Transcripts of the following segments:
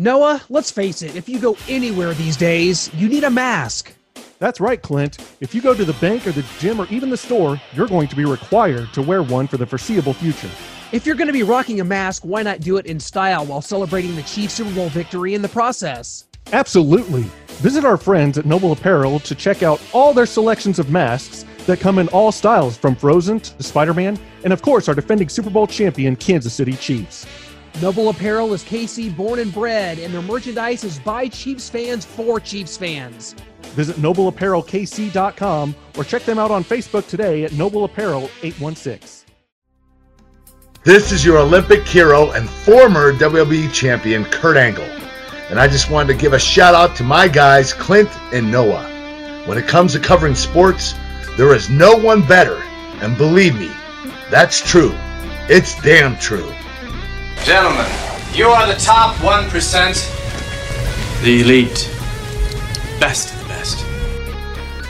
Noah, let's face it, if you go anywhere these days, you need a mask. That's right, Clint. If you go to the bank or the gym or even the store, you're going to be required to wear one for the foreseeable future. If you're going to be rocking a mask, why not do it in style while celebrating the Chiefs Super Bowl victory in the process? Absolutely. Visit our friends at Noble Apparel to check out all their selections of masks that come in all styles from Frozen to Spider Man, and of course, our defending Super Bowl champion, Kansas City Chiefs. Noble Apparel is KC born and bred, and their merchandise is by Chiefs fans for Chiefs fans. Visit nobleapparelkc.com or check them out on Facebook today at Noble Apparel 816. This is your Olympic hero and former WWE champion, Kurt Angle. And I just wanted to give a shout out to my guys, Clint and Noah. When it comes to covering sports, there is no one better. And believe me, that's true. It's damn true. Gentlemen, you are the top 1%. The elite. Best of the best.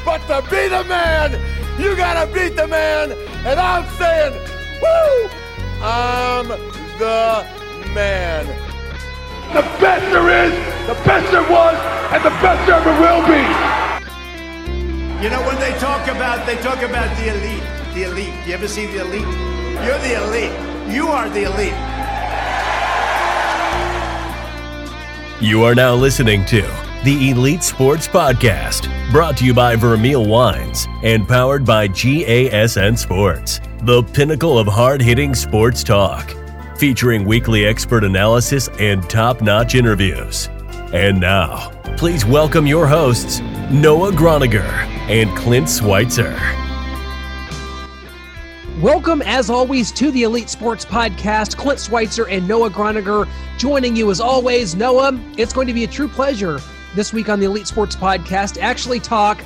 But to be the man, you gotta beat the man. And I'm saying, woo! I'm the man. The best there is, the best there was, and the best there ever will be. You know, when they talk about, they talk about the elite. The elite. You ever see the elite? You're the elite. You are the elite. You are now listening to the Elite Sports Podcast, brought to you by Vermeil Wines and powered by GASN Sports, the pinnacle of hard hitting sports talk, featuring weekly expert analysis and top notch interviews. And now, please welcome your hosts, Noah Groniger and Clint Schweitzer. Welcome, as always, to the Elite Sports Podcast. Clint Schweitzer and Noah Groniger joining you as always. Noah, it's going to be a true pleasure this week on the Elite Sports Podcast to actually talk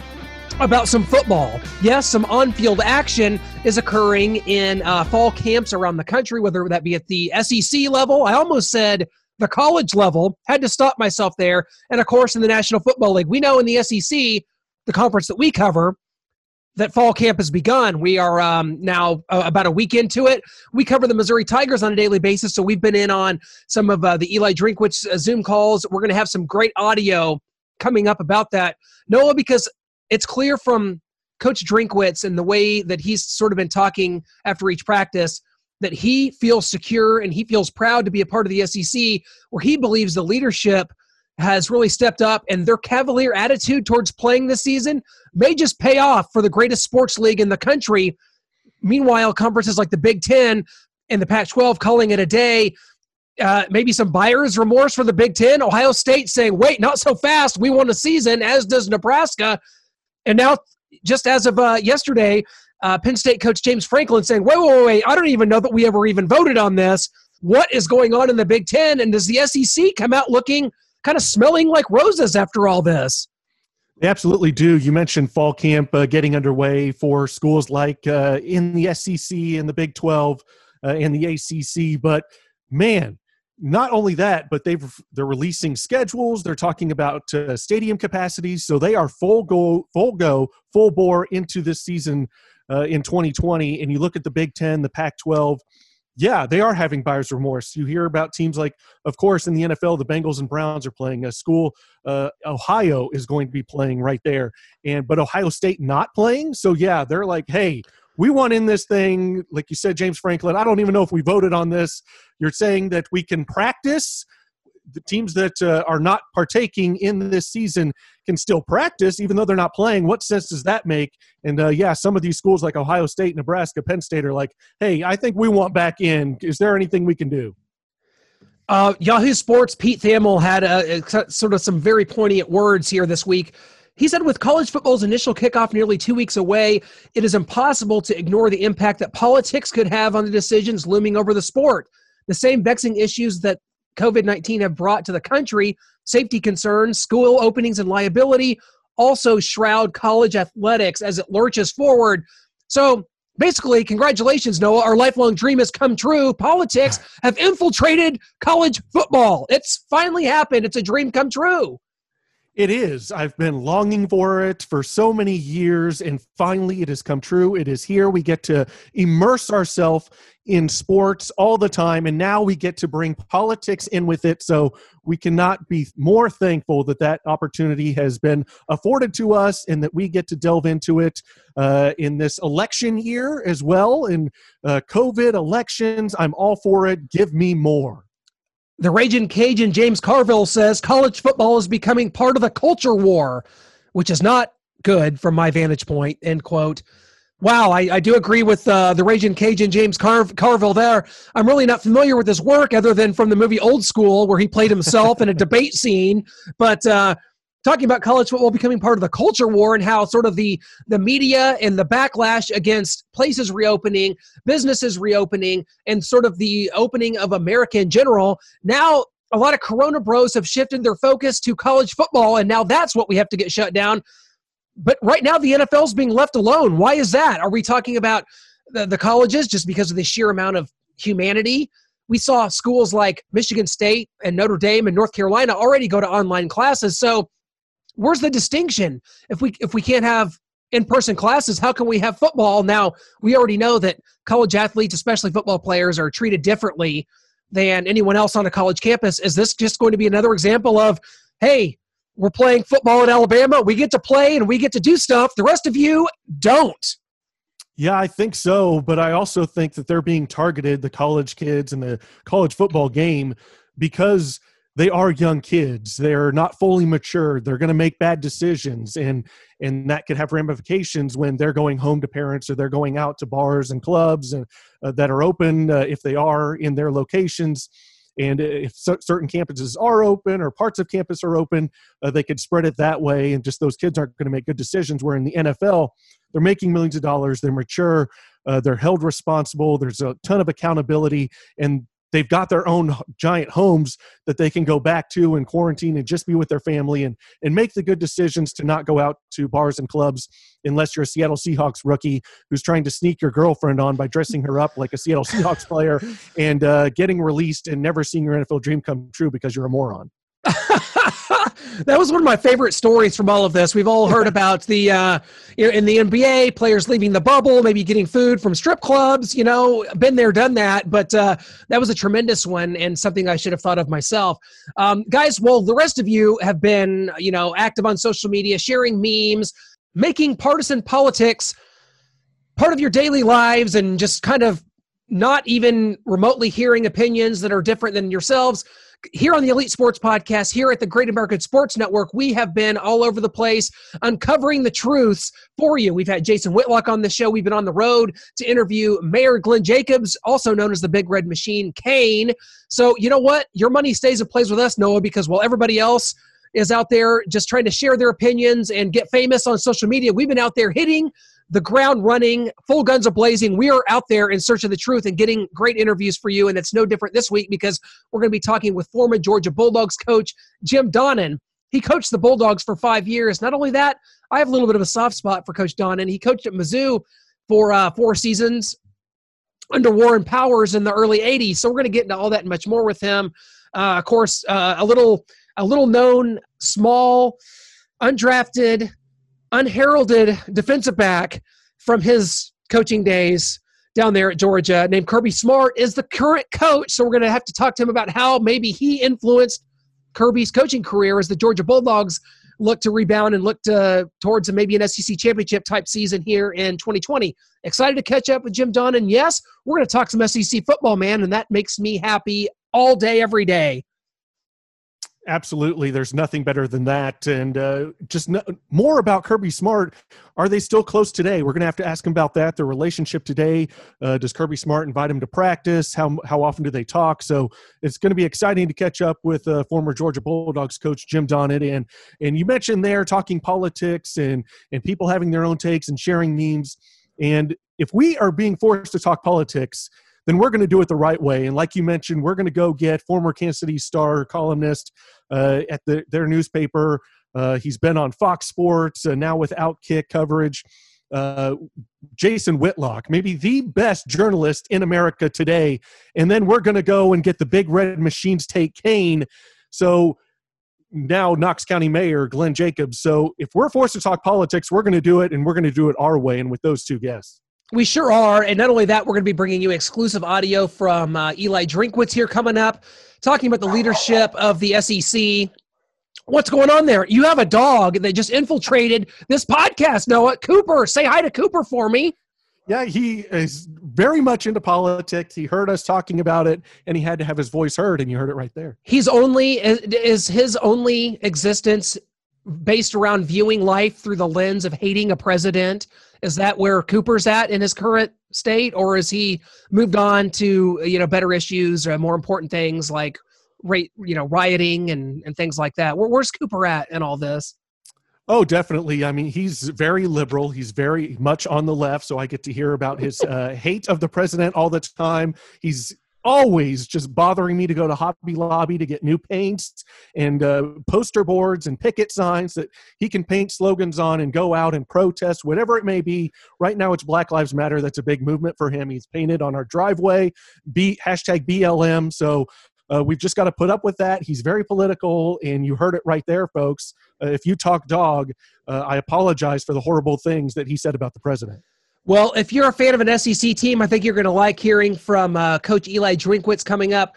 about some football. Yes, some on field action is occurring in uh, fall camps around the country, whether that be at the SEC level. I almost said the college level, had to stop myself there. And of course, in the National Football League. We know in the SEC, the conference that we cover, that fall camp has begun. We are um, now uh, about a week into it. We cover the Missouri Tigers on a daily basis, so we've been in on some of uh, the Eli Drinkwitz uh, Zoom calls. We're going to have some great audio coming up about that, Noah, because it's clear from Coach Drinkwitz and the way that he's sort of been talking after each practice that he feels secure and he feels proud to be a part of the SEC, where he believes the leadership has really stepped up and their cavalier attitude towards playing this season may just pay off for the greatest sports league in the country. Meanwhile, conferences like the Big Ten and the Pac 12 calling it a day. Uh, maybe some buyer's remorse for the Big Ten. Ohio State saying, wait, not so fast. We won a season, as does Nebraska. And now, just as of uh, yesterday, uh, Penn State coach James Franklin saying, wait, wait, wait, I don't even know that we ever even voted on this. What is going on in the Big Ten? And does the SEC come out looking kind of smelling like roses after all this? They absolutely do. You mentioned fall camp uh, getting underway for schools like uh, in the SEC and the Big 12 uh, and the ACC. But man, not only that, but they've they're releasing schedules. They're talking about uh, stadium capacities, so they are full go, full go, full bore into this season uh, in 2020. And you look at the Big Ten, the Pac-12 yeah, they are having buyer's remorse. You hear about teams like, of course, in the NFL, the Bengals and Browns are playing. A school, uh, Ohio, is going to be playing right there, and but Ohio State not playing. So yeah, they're like, hey, we want in this thing. Like you said, James Franklin. I don't even know if we voted on this. You're saying that we can practice the teams that uh, are not partaking in this season can still practice even though they're not playing. What sense does that make? And uh, yeah some of these schools like ohio state nebraska penn state are like hey i think we want back in. Is there anything we can do? Uh, yahoo sports pete thamel had a, a, sort of some very poignant words here this week. He said, with college football's initial kickoff nearly two weeks away, it is impossible to ignore the impact that politics could have on the decisions looming over the sport. The same vexing issues that COVID 19 have brought to the country, safety concerns, school openings, and liability also shroud college athletics as it lurches forward. So, basically, congratulations, Noah. Our lifelong dream has come true. Politics have infiltrated college football. It's finally happened. It's a dream come true. It is. I've been longing for it for so many years, and finally it has come true. It is here. We get to immerse ourselves in sports all the time, and now we get to bring politics in with it. So we cannot be more thankful that that opportunity has been afforded to us and that we get to delve into it uh, in this election year as well. In uh, COVID elections, I'm all for it. Give me more. The Raging Cajun James Carville says college football is becoming part of the culture war, which is not good from my vantage point. End quote. Wow, I, I do agree with uh, the Raging Cajun James Car- Carville there. I'm really not familiar with his work other than from the movie Old School, where he played himself in a debate scene. But uh, talking about college football becoming part of the culture war and how sort of the the media and the backlash against places reopening, businesses reopening, and sort of the opening of America in general. Now a lot of Corona bros have shifted their focus to college football, and now that's what we have to get shut down. But right now, the NFL is being left alone. Why is that? Are we talking about the, the colleges just because of the sheer amount of humanity? We saw schools like Michigan State and Notre Dame and North Carolina already go to online classes. So where's the distinction? If we if we can't have in-person classes how can we have football now? We already know that college athletes especially football players are treated differently than anyone else on a college campus. Is this just going to be another example of hey we're playing football in alabama we get to play and we get to do stuff the rest of you don't? Yeah, I think so. But I also think that they're being targeted, the college kids and the college football game, because they are young kids. They're not fully mature. They're going to make bad decisions and and that could have ramifications when they're going home to parents or they're going out to bars and clubs and uh, that are open uh, if they are in their locations. And if c- certain campuses are open or parts of campus are open uh, they could spread it that way and just those kids aren't going to make good decisions. Where in the nfl they're making millions of dollars they're mature uh, they're held responsible there's a ton of accountability and they've got their own giant homes that they can go back to and quarantine and just be with their family and and make the good decisions to not go out to bars and clubs unless you're a Seattle Seahawks rookie who's trying to sneak your girlfriend on by dressing her up like a Seattle Seahawks player and uh, getting released and never seeing your NFL dream come true because you're a moron. that was one of my favorite stories from all of this. We've all heard about the uh, in the NBA players leaving the bubble, maybe getting food from strip clubs. You know, been there, done that. But uh, that was a tremendous one and something I should have thought of myself, um, guys. Well, the rest of you have been you know active on social media, sharing memes, making partisan politics part of your daily lives, and just kind of not even remotely hearing opinions that are different than yourselves here on the Elite Sports Podcast, here at the Great American Sports Network, we have been all over the place uncovering the truths for you. We've had Jason Whitlock on the show. We've been on the road to interview Mayor Glenn Jacobs, also known as the Big Red Machine, Kane. So, you know what? Your money stays and plays with us, Noah, because while everybody else is out there just trying to share their opinions and get famous on social media, we've been out there hitting the ground running, full guns a blazing. We are out there in search of the truth and getting great interviews for you. And it's no different this week because we're going to be talking with former Georgia Bulldogs coach Jim Donnan. He coached the Bulldogs for five years. Not only that, I have a little bit of a soft spot for Coach Donnan. He coached at Mizzou for uh, four seasons under Warren Powers in the early 80s. So we're going to get into all that and much more with him. Uh, of course, uh, a little a little known, small, undrafted unheralded defensive back from his coaching days down there at Georgia named Kirby Smart is the current coach. So we're going to have to talk to him about how maybe he influenced Kirby's coaching career as the Georgia Bulldogs look to rebound and look to, towards maybe an SEC championship type season here in 2020. Excited to catch up with Jim Dunn. And yes, we're going to talk some SEC football, man. And that makes me happy all day, every day. Absolutely, there's nothing better than that. And uh, just no, more about Kirby Smart. Are they still close today? We're going to have to ask him about that. Their relationship today. Uh, does Kirby Smart invite him to practice? How how often do they talk? So it's going to be exciting to catch up with uh, former Georgia Bulldogs coach Jim Donnan. And and you mentioned there talking politics and and people having their own takes and sharing memes. And if we are being forced to talk politics then we're going to do it the right way. And like you mentioned, we're going to go get former Kansas City Star columnist uh, at the, their newspaper. Uh, he's been on Fox Sports, uh, now with Outkick coverage. Uh, Jason Whitlock, maybe the best journalist in America today. And then we're going to go and get the big red machines take Kane. So now Knox County Mayor Glenn Jacobs. So if we're forced to talk politics, we're going to do it, and we're going to do it our way, and with those two guests. We sure are. And not only that, we're going to be bringing you exclusive audio from uh, Eli Drinkwitz here coming up, talking about the leadership of the SEC. What's going on there? You have a dog that just infiltrated this podcast, Noah. Cooper, say hi to Cooper for me. Yeah, he is very much into politics. He heard us talking about it, and he had to have his voice heard, and you heard it right there. He's only is his only existence based around viewing life through the lens of hating a president. Is that where Cooper's at in his current state, or is he moved on to you know better issues or more important things like rate you know rioting and and things like that? Where, where's Cooper at in all this? Oh, definitely. I mean, he's very liberal. He's very much on the left. So I get to hear about his uh, hate of the president all the time. He's always just bothering me to go to Hobby Lobby to get new paints and uh, poster boards and picket signs that he can paint slogans on and go out and protest, whatever it may be. Right now, it's Black Lives Matter. That's a big movement for him. He's painted on our driveway, B, hashtag BLM. So uh, we've just got to put up with that. He's very political, and you heard it right there, folks. Uh, if you talk dog, uh, I apologize for the horrible things that he said about the president. Well, if you're a fan of an SEC team, I think you're going to like hearing from uh, Coach Eli Drinkwitz coming up.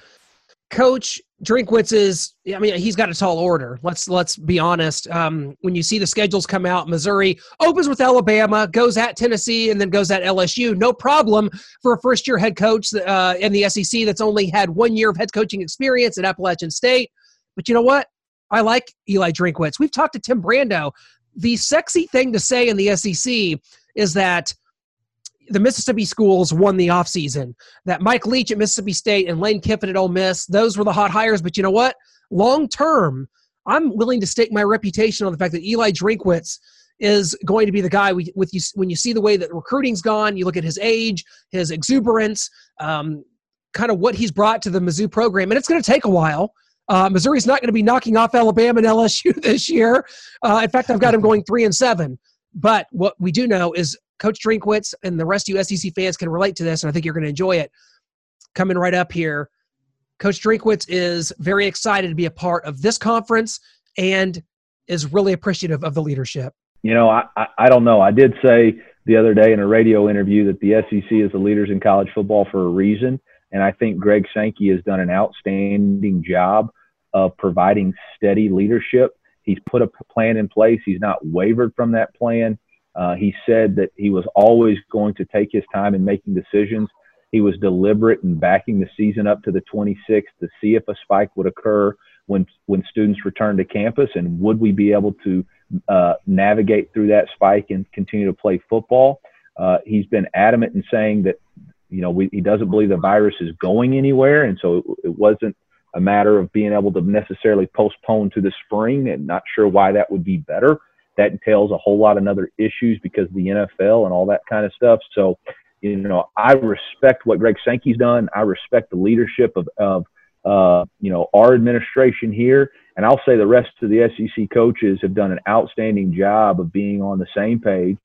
Coach Drinkwitz is, I mean, he's got a tall order. Let's let's be honest. Um, when you see the schedules come out, Missouri opens with Alabama, goes at Tennessee, and then goes at LSU. No problem for a first-year head coach uh, in the SEC that's only had one year of head coaching experience at Appalachian State. But you know what? I like Eli Drinkwitz. We've talked to Tim Brando. The sexy thing to say in the SEC is that the Mississippi schools won the offseason. That Mike Leach at Mississippi State and Lane Kiffin at Ole Miss, those were the hot hires. But you know what? Long term, I'm willing to stake my reputation on the fact that Eli Drinkwitz is going to be the guy we, with you when you see the way that recruiting's gone. You look at his age, his exuberance, um, kind of what he's brought to the Mizzou program, and it's going to take a while. Uh, Missouri's not going to be knocking off Alabama and LSU this year. Uh, in fact, I've got him going three and seven. But what we do know is Coach Drinkwitz and the rest of you SEC fans can relate to this, and I think you're going to enjoy it. Coming right up here, Coach Drinkwitz is very excited to be a part of this conference and is really appreciative of the leadership. You know, I, I, I don't know. I did say the other day in a radio interview that the SEC is the leaders in college football for a reason. And I think Greg Sankey has done an outstanding job of providing steady leadership. He's put a plan in place. He's not wavered from that plan. Uh, he said that he was always going to take his time in making decisions. He was deliberate in backing the season up to the 26th to see if a spike would occur when when students returned to campus, and would we be able to uh, navigate through that spike and continue to play football. Uh, he's been adamant in saying that you know we, he doesn't believe the virus is going anywhere, and so it, it wasn't a matter of being able to necessarily postpone to the spring, and not sure why that would be better that entails a whole lot of other issues because of the NFL and all that kind of stuff. So, you know, I respect what Greg Sankey's done. I respect the leadership of, of uh, you know, our administration here. And I'll say the rest of the SEC coaches have done an outstanding job of being on the same page,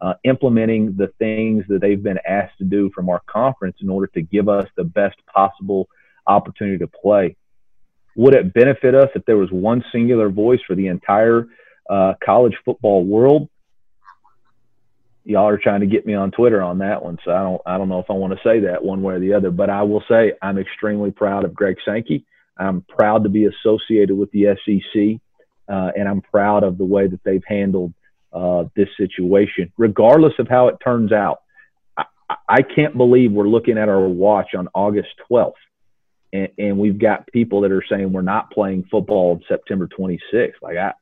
uh, implementing the things that they've been asked to do from our conference in order to give us the best possible opportunity to play. Would it benefit us if there was one singular voice for the entire uh, college football world. Y'all are trying to get me on Twitter on that one, so I don't I don't know if I want to say that one way or the other. But I will say I'm extremely proud of Greg Sankey. I'm proud to be associated with the SEC, uh, and I'm proud of the way that they've handled uh, this situation, regardless of how it turns out. I, I can't believe we're looking at our watch on August 12th, and, we've got people that are saying we're not playing football on September 26th. Like I,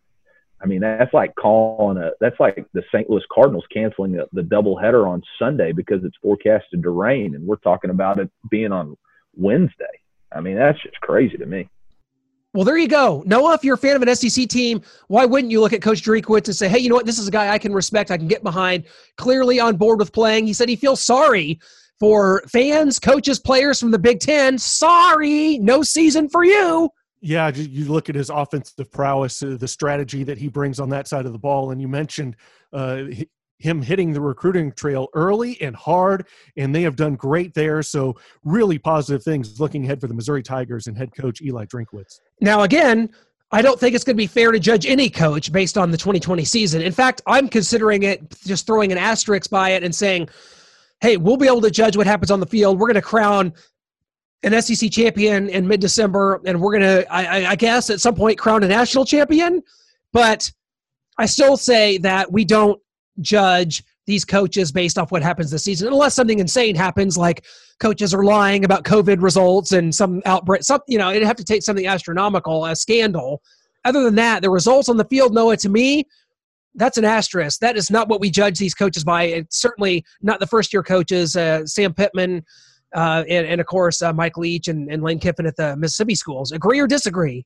I mean, that's like calling a that's like the St. Louis Cardinals canceling the, the doubleheader on Sunday because it's forecasted to rain, and we're talking about it being on Wednesday. I mean, that's just crazy to me. Well, there you go. Noah, if you're a fan of an SEC team, why wouldn't you look at Coach Drinkwitz and say, hey, you know what? This is a guy I can respect, I can get behind, clearly on board with playing. He said he feels sorry for fans, coaches, players from the Big Ten. Sorry, no season for you yeah, you look at his offensive prowess, uh, the strategy that he brings on that side of the ball, and you mentioned uh, him hitting the recruiting trail early and hard, and they have done great there. So, really positive things looking ahead for the Missouri Tigers and head coach Eli Drinkwitz. Now, again, I don't think it's going to be fair to judge any coach based on the 2020 season. In fact, I'm considering it just throwing an asterisk by it and saying, hey, we'll be able to judge what happens on the field. We're going to crown an SEC champion in mid December, and we're to, I, I guess, at some point crown a national champion. But I still say that we don't judge these coaches based off what happens this season, unless something insane happens, like coaches are lying about COVID results and some outbreak. Some, you know, it'd have to take something astronomical, a scandal. Other than that, the results on the field, Noah, to me, that's an asterisk. That is not what we judge these coaches by. It's certainly not the first year coaches, uh, Sam Pittman, uh, and, and, of course uh, Mike Leach and, and Lane Kiffin at the Mississippi schools. Agree or disagree?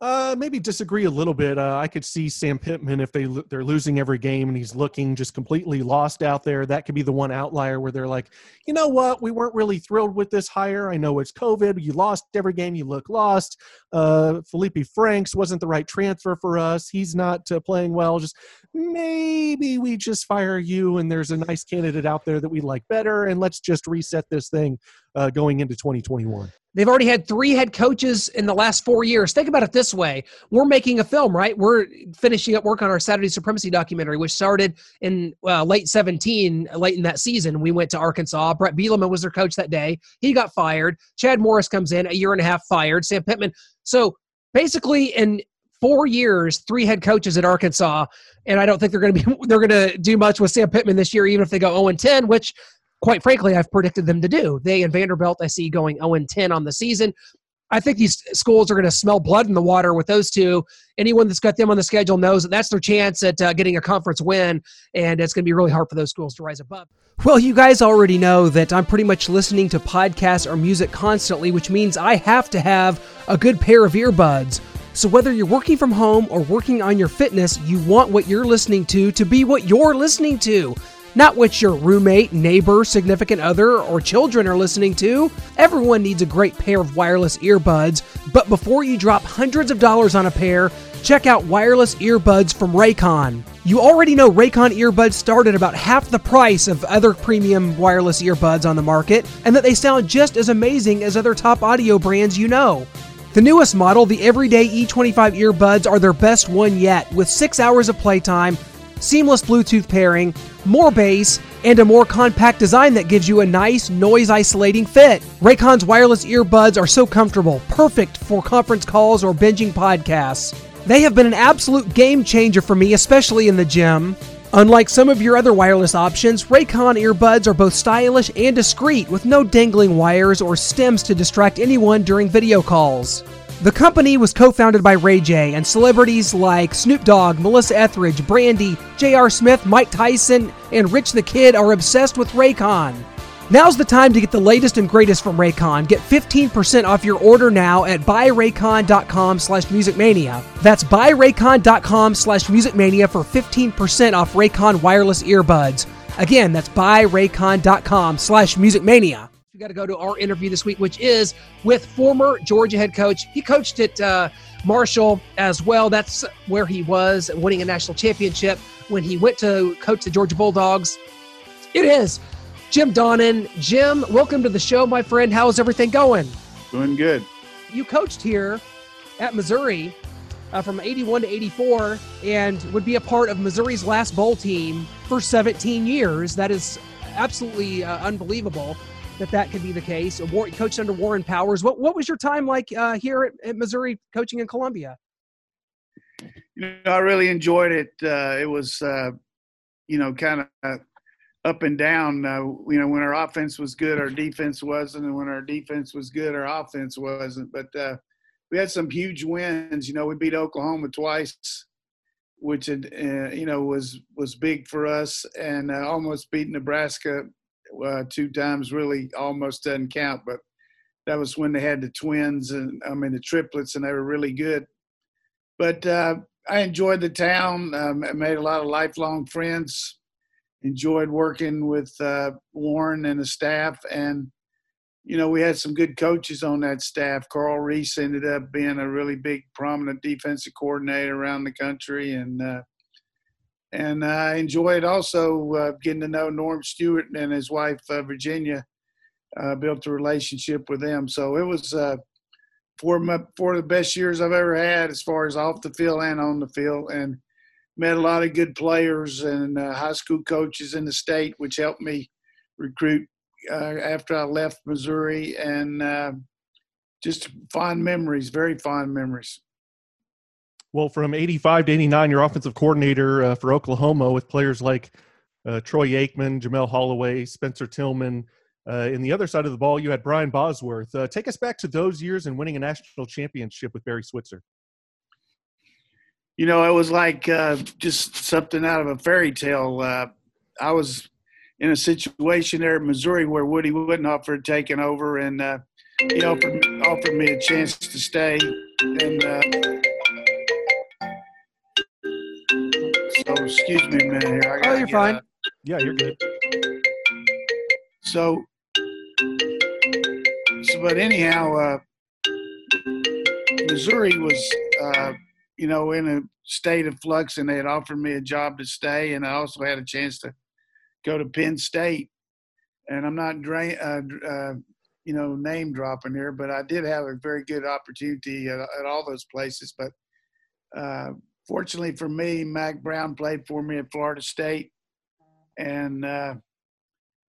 Uh, maybe disagree a little bit. Uh, I could see Sam Pittman if they they're losing every game and he's looking just completely lost out there. That could be the one outlier where they're like, you know what, we weren't really thrilled with this hire. I know it's COVID. You lost every game. You look lost. Uh, Feleipe Franks wasn't the right transfer for us. He's not uh, playing well. Just maybe we just fire you and there's a nice candidate out there that we like better and let's just reset this thing uh, going into 2021. They've already had three head coaches in the last four years. Think about it this way: we're making a film, right? We're finishing up work on our Saturday Supremacy documentary, which started in uh, late 17, late in that season. We went to Arkansas. Bret Bielema was their coach that day. He got fired. Chad Morris comes in, a year and a half fired. Sam Pittman. So basically, in four years, three head coaches at Arkansas, and I don't think they're going to be they're going to do much with Sam Pittman this year, even if they go 0 10, which quite frankly, I've predicted them to do. They and Vanderbilt, I see going 0 10 on the season. I think these schools are going to smell blood in the water with those two. Anyone that's got them on the schedule knows that that's their chance at uh, getting a conference win, and it's going to be really hard for those schools to rise above. Well, you guys already know that I'm pretty much listening to podcasts or music constantly, which means I have to have a good pair of earbuds. So, whether you're working from home or working on your fitness, you want what you're listening to to be what you're listening to not what your roommate, neighbor, significant other, or children are listening to. Everyone needs a great pair of wireless earbuds, but before you drop hundreds of dollars on a pair, check out wireless earbuds from Raycon. You already know Raycon earbuds start at about half the price of other premium wireless earbuds on the market, and that they sound just as amazing as other top audio brands you know. The newest model, the Everyday E25 earbuds, are their best one yet, with 6 hours of playtime, seamless Bluetooth pairing, more bass, and a more compact design that gives you a nice noise isolating fit. Raycon's wireless earbuds are so comfortable, perfect for conference calls or binging podcasts. They have been an absolute game changer for me, especially in the gym. Unlike some of your other wireless options, Raycon earbuds are both stylish and discreet with no dangling wires or stems to distract anyone during video calls. The company was co founded by Ray J, and celebrities like Snoop Dogg, Melissa Etheridge, Brandy, J.R. Smith, Mike Tyson, and Rich the Kid are obsessed with Raycon. Now's the time to get the latest and greatest from Raycon. Get 15% off your order now at buyraycon.com slash musicmania. That's buyraycon.com slash musicmania for 15% off Raycon wireless earbuds. Again, that's buyraycon.com slash musicmania we got to go to our interview this week, which is with former Georgia head coach. He coached at uh, Marshall as well. That's where he was winning a national championship when he went to coach the Georgia Bulldogs. It is Jim Donnan. Jim, welcome to the show, my friend. How's everything going? Doing good. You coached here at Missouri uh, from 81 to 84 and would be a part of Missouri's last bowl team for 17 years. That is absolutely uh, unbelievable that that could be the case. War, coached under Warren Powers. What what was your time like uh, here at, at, Missouri, coaching in Columbia? You know, I really enjoyed it. Uh, it was, uh, you know, kind of up and down. Uh, you know, when our offense was good, our defense wasn't, and when our defense was good, our offense wasn't. But uh, we had some huge wins. You know, we beat Oklahoma twice which had, uh, you know was was big for us, and almost beat Nebraska uh, two times really almost doesn't count, but that was when they had the twins and I mean the triplets, and they were really good. But uh, I enjoyed the town. Um, I made a lot of lifelong friends. Enjoyed working with uh, Warren and the staff, and you know we had some good coaches on that staff. Carl Reese ended up being a really big, prominent defensive coordinator around the country, and uh, and I enjoyed also uh, getting to know Norm Stewart and his wife uh, Virginia. Uh, built a relationship with them, so it was uh, four my four of the best years I've ever had as far as off the field and on the field, and met a lot of good players and uh, high school coaches in the state, which helped me recruit uh, after I left Missouri, and just fond memories, very fond memories. Well, from 85 to 89, your offensive coordinator uh, for Oklahoma with players like uh, Troy Aikman, Jamelle Holieway, Spencer Tillman. Uh, in the other side of the ball, you had Brian Bosworth. Uh, take us back to those years and winning a national championship with Barry Switzer. You know, it was like uh, just something out of a fairy tale. Uh, I was in a situation there in Missouri where Woody Widenhofer had taken over, and he offered offered me a chance to stay. And excuse me a minute here. oh, you're fine. Yeah, you're good. So, so but anyhow, uh, Missouri was, uh, you know, in a state of flux, and they had offered me a job to stay, and I also had a chance to go to Penn State. And I'm not, dra- uh, uh, you know, name dropping here, but I did have a very good opportunity at, at all those places. But uh, fortunately for me, Mack Brown played for me at Florida State, and uh,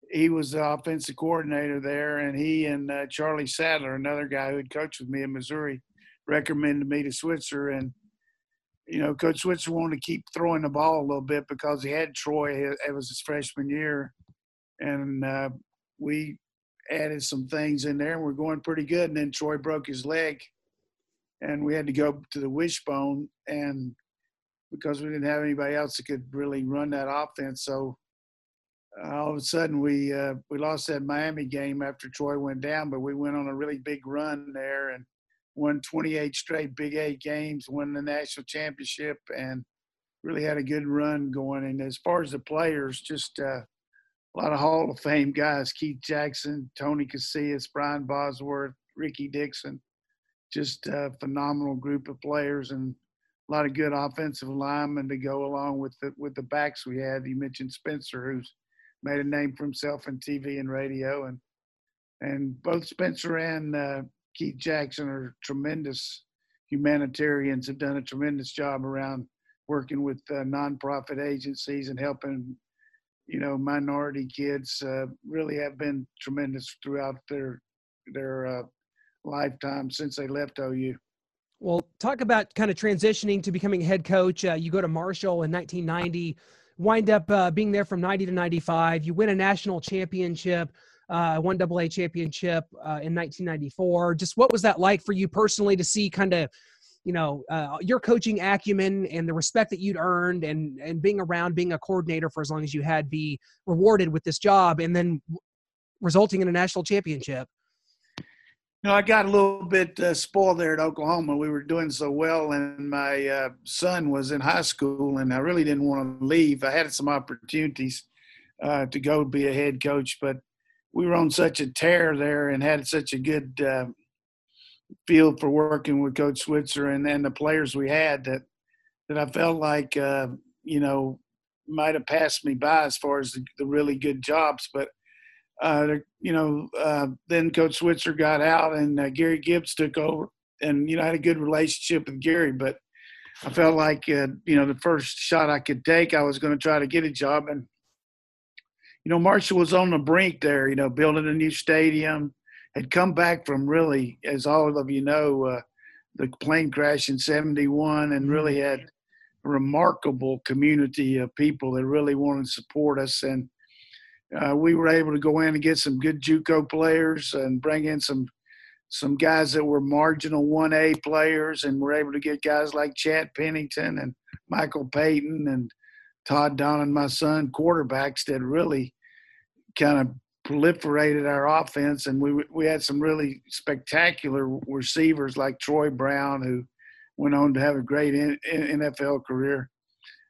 he was the offensive coordinator there. And he and uh, Charlie Sadler, another guy who had coached with me in Missouri, recommended me to Switzer. And you know, Coach Switzer wanted to keep throwing the ball a little bit because he had Troy. It was his freshman year, and uh, we added some things in there, and we're going pretty good. And then Troy broke his leg and we had to go to the wishbone and because we didn't have anybody else that could really run that offense. So uh, all of a sudden we uh, we lost that Miami game after Troy went down but we went on a really big run there and won 28 straight Big 8 games won the national championship and really had a good run going. And as far as the players just uh, a lot of Hall of Fame guys Keith Jackson Tony Casillas Brian Bosworth Rickey Dixon just a phenomenal group of players. And a lot of good offensive linemen to go along with the with the backs we had. You mentioned Spencer, who's made a name for himself in TV and radio, and and both Spencer and uh, Keith Jackson are tremendous humanitarians. Have done a tremendous job around working with uh, nonprofit agencies and helping you know minority kids. Uh, really have been tremendous throughout their their uh, lifetime since they left OU. Well, talk about kind of transitioning to becoming head coach. Uh, you go to Marshall in 1990, wind up uh, being there from 90 to 95. You win a national championship, uh, one double A championship uh, in 1994. Just what was that like for you personally to see kind of, you know, uh, your coaching acumen and the respect that you'd earned and, and being around being a coordinator for as long as you had be rewarded with this job and then resulting in a national championship? You know, I got a little bit uh, spoiled there at Oklahoma. We were doing so well, and my uh, son was in high school, and I really didn't want to leave. I had some opportunities uh, to go be a head coach, but we were on such a tear there and had such a good uh, feel for working with Coach Switzer and, and the players we had that that I felt like uh, you know might have passed me by as far as the, the really good jobs, but uh, you know, uh, then Coach Switzer got out and uh, Gary Gibbs took over. And, you know, I had a good relationship with Gary, but I felt like, uh, you know, the first shot I could take, I was going to try to get a job. And, you know, Marshall was on the brink there, you know, building a new stadium, had come back from really, as all of you know, uh, the plane crash in 71 and really mm-hmm. had a remarkable community of people that really wanted to support us. And, uh, we were able to go in and get some good JUCO players and bring in some some guys that were marginal 1A players, and we're able to get guys like Chad Pennington and Michael Payton and Todd Don and my son, quarterbacks that really kind of proliferated our offense. And we we had some really spectacular receivers like Troy Brown, who went on to have a great NFL career,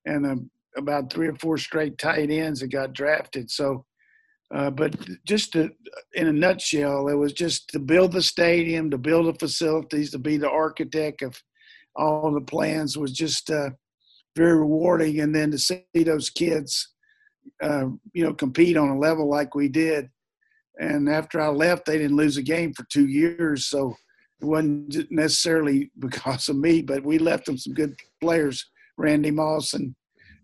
and um, about three or four straight tight ends that got drafted. So uh, but just to, in a nutshell, it was just to build the stadium, to build the facilities, to be the architect of all the plans was just uh, very rewarding. And then to see those kids, uh, you know, compete on a level like we did. And after I left, they didn't lose a game for two years. So it wasn't necessarily because of me, but we left them some good players, Randy Moss and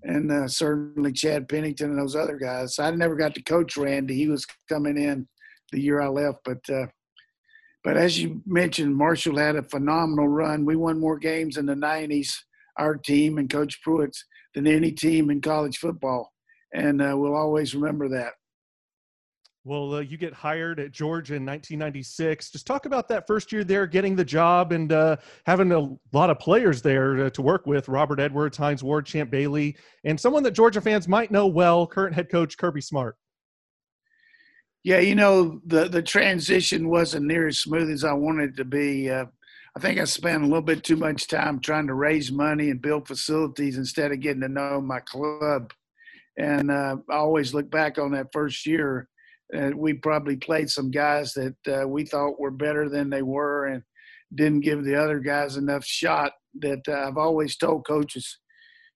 and uh, certainly Chad Pennington and those other guys. I never got to coach Randy; he was coming in the year I left, but. Uh, but as you mentioned, Marshall had a phenomenal run. We won more games in the 90s, our team and Coach Pruett's, than any team in college football. And uh, we'll always remember that. Well, uh, you get hired at Georgia in 1996. Just talk about that first year there, getting the job and uh, having a lot of players there to, to, work with Robert Edwards, Hines Ward, Champ Bailey, and someone that Georgia fans might know well, current head coach Kirby Smart. Yeah, you know, the, the transition wasn't near as smooth as I wanted it to be. Uh, I think I spent a little bit too much time trying to raise money and build facilities instead of getting to know my club. And uh, I always look back on that first year and we probably played some guys that uh, we thought were better than they were and didn't give the other guys enough shot that uh, I've always told coaches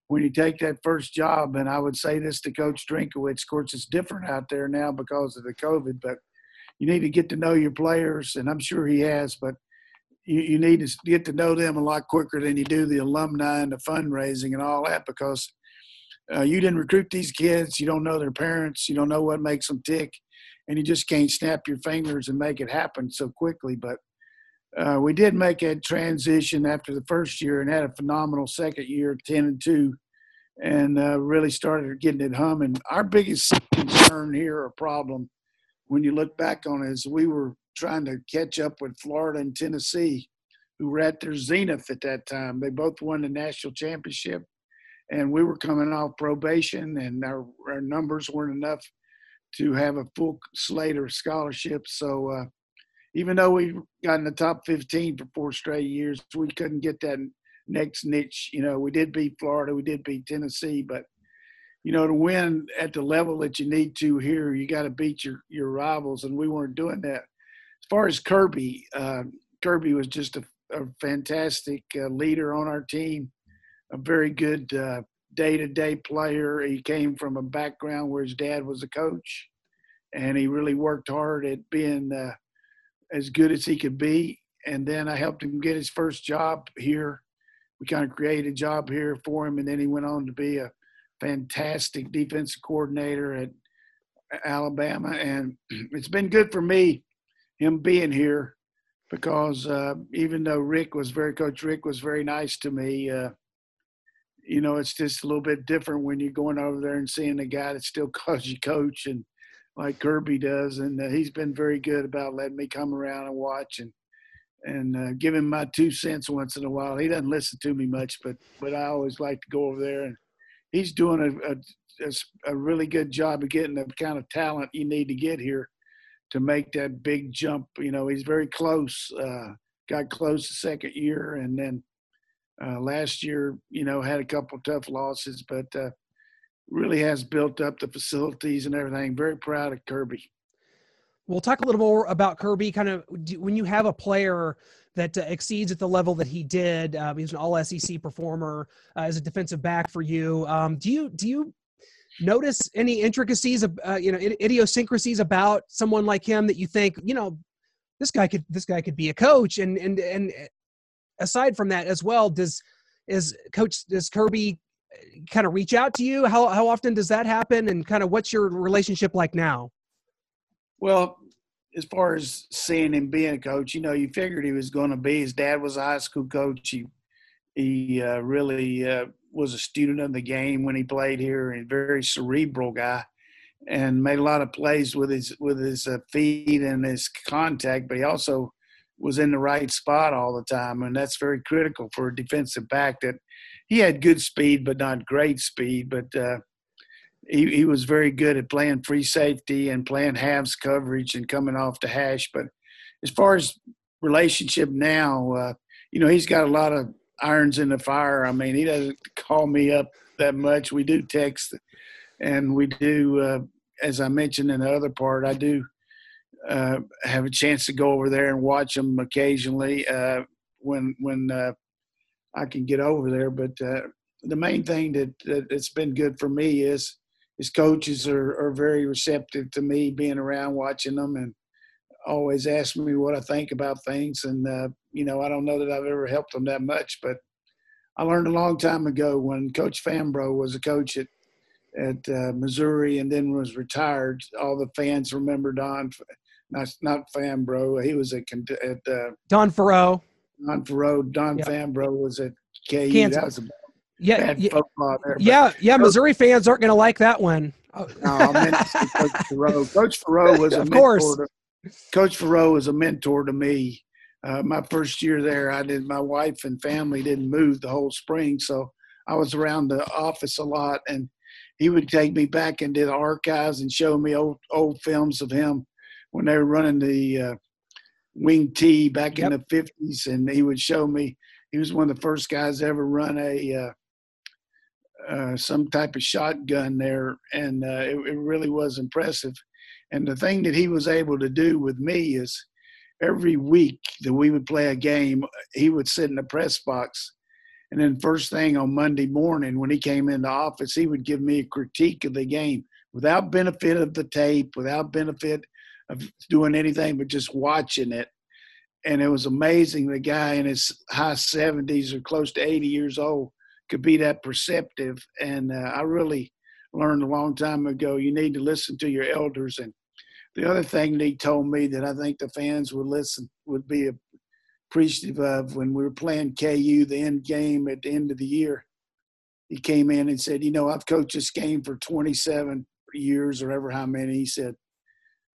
when you take that first job, and I would say this to Coach Drinkwitz, of course, it's different out there now because of the COVID, but you need to get to know your players, and I'm sure he has, but you, you need to get to know them a lot quicker than you do the alumni and the fundraising and all that because uh, you didn't recruit these kids, you don't know their parents, you don't know what makes them tick and you just can't snap your fingers and make it happen so quickly. But uh, we did make a transition after the first year and had a phenomenal second year, ten and two, and uh, really started getting it humming. Our biggest concern here or problem, when you look back on it, is we were trying to catch up with Florida and Tennessee, who were at their zenith at that time. They both won the national championship, and we were coming off probation, and our, our numbers weren't enough to have a full slate of scholarships. So uh, even though we got in the top 15 for four straight years, we couldn't get that next niche. You know, we did beat Florida, we did beat Tennessee, but you know, to win at the level that you need to here, you got to beat your your rivals, and we weren't doing that. As far as Kirby, uh, Kirby was just a, a fantastic uh, leader on our team, a very good uh, day-to-day player. He came from a background where his dad was a coach, and he really worked hard at being uh, as good as he could be. And then I helped him get his first job here. We kind of created a job here for him, and then he went on to be a fantastic defensive coordinator at Alabama. And it's been good for me, him being here, because uh, even though Richt was very, Coach Richt was very nice to me. Uh, you know, it's just a little bit different when you're going over there and seeing a guy that still calls you coach and like Kirby does. And uh, he's been very good about letting me come around and watch and and uh, give him my two cents once in a while. He doesn't listen to me much, but but I always like to go over there and he's doing a, a, a really good job of getting the kind of talent you need to get here to make that big jump. You know, he's very close. Uh, got close the second year, and then uh, last year, you know, had a couple tough losses, but uh, really has built up the facilities and everything. Very proud of Kirby. We'll talk a little more about Kirby. Kind of when you have a player that uh, exceeds at the level that he did, um, he's an All SEC performer uh, as a defensive back for you. Um, do you do you notice any intricacies of uh, you know idiosyncrasies about someone like him that you think you know this guy could this guy could be a coach and and and aside from that as well, does is Coach does Kirby uh, kind of reach out to you? How how often does that happen? And kind of what's your relationship like now? Well, as far as seeing him being a coach, you know, you figured he was going to be. His dad was a high school coach. He he uh, really uh, was a student of the game when he played here, and very cerebral guy, and made a lot of plays with his with his uh, feet and his contact. But he also was in the right spot all the time, and that's very critical for a defensive back. That he had good speed, but not great speed. But uh, he, he was very good at playing free safety and playing halves coverage and coming off the hash. But as far as relationship now, uh, you know, he's got a lot of irons in the fire. I mean, he doesn't call me up that much. We do text, and we do, uh, as I mentioned in the other part, I do uh, have a chance to go over there and watch them occasionally uh, when when uh, I can get over there. But uh, the main thing that, that has been good for me is his coaches are, are very receptive to me being around watching them and always ask me what I think about things. And uh, you know, I don't know that I've ever helped them that much, but I learned a long time ago when Coach Fambrough was a coach at at Missouri and then was retired. All the fans remember Don, not not Fambrough. He was at at uh, Don Faurot. Don Faurot. Don yep. Fambrough was at KU. Kansas. That was a yeah, yeah, there, yeah, yeah. Missouri fans aren't going to like that one. no, I meant Coach Faurot. Coach Faurot was a of course. To, Coach Faurot was a mentor to me. Uh, my first year there, I did. My wife and family didn't move the whole spring, so I was around the office a lot, and he would take me back into the archives and show me old old films of him when they were running the uh, wing T back yep. in the fifties, and he would show me. He was one of the first guys ever run a uh, uh, some type of shotgun there, and uh, it, it, really was impressive. And the thing that he was able to do with me is every week that we would play a game, he would sit in the press box. And then, first thing on Monday morning, when he came into office, he would give me a critique of the game without benefit of the tape, without benefit of doing anything but just watching it. And it was amazing. The guy in his high 70s or close to 80 years old could be that perceptive. And uh, I really learned a long time ago you need to listen to your elders. And the other thing he told me that I think the fans would listen would be appreciative of when we were playing KU the end game at the end of the year. He came in and said, "You know, I've coached this game for 27 years or ever how many." He said,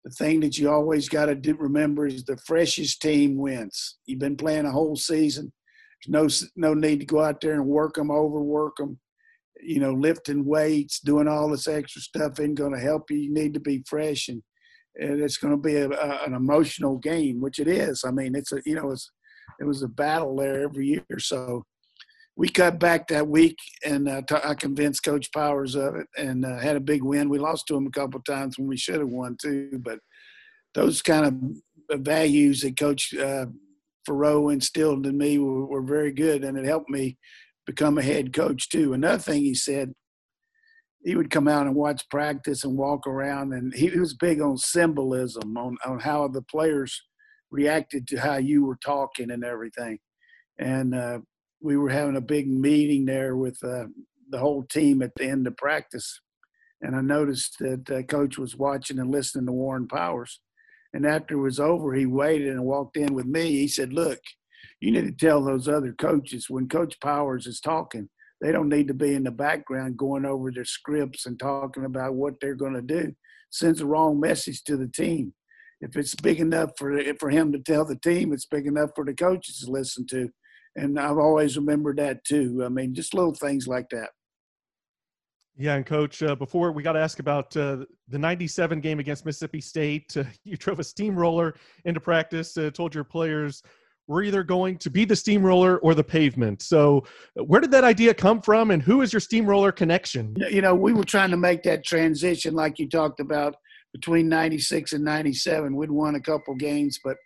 "The thing that you always got to remember is the freshest team wins. You've been playing a whole season. There's no no need to go out there and work them, overwork them. You know, lifting weights, doing all this extra stuff isn't going to help you. You need to be fresh and." And it's going to be a, a, an emotional game, which it is. I mean, it's a you know, it's it was a battle there every year. So we cut back that week, and uh, t- I convinced Coach Powers of it, and uh, had a big win. We lost to him a couple times when we should have won too, but those kind of values that Coach uh, Faurot instilled in me were, were very good, and it helped me become a head coach too. Another thing he said, he would come out and watch practice and walk around, and he, he was big on symbolism, on on how the players reacted to how you were talking and everything. And uh, we were having a big meeting there with uh, the whole team at the end of practice. And I noticed that uh, coach was watching and listening to Warren Powers. And after it was over, he waited and walked in with me. He said, Look, you need to tell those other coaches when Coach Powers is talking, they don't need to be in the background going over their scripts and talking about what they're going to do. Sends the wrong message to the team if it's big enough for for him to tell the team, it's big enough for the coaches to listen to. And I've always remembered that too. I mean, just little things like that. Yeah, and coach, uh, before we got to ask about uh, the 97 game against Mississippi State. Uh, you drove a steamroller into practice, uh, told your players we're either going to be the steamroller or the pavement. So, where did that idea come from, and who is your steamroller connection? You know, we were trying to make that transition, like you talked about, between 96 and 97. We'd won a couple games, but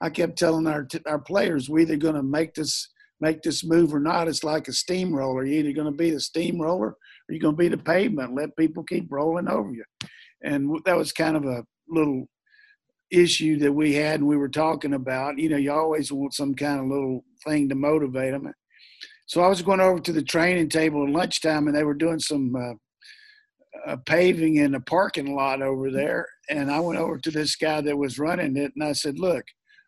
I kept telling our our players, we're either going to make this make this move or not. It's like a steamroller. You're either going to be the steamroller or you're going to be the pavement. Let people keep rolling over you. And that was kind of a little issue that we had and we were talking about. You know, you always want some kind of little thing to motivate them. So I was going over to the training table at lunchtime and they were doing some uh, a paving in a parking lot over there, and I went over to this guy that was running it, and I said, "Look,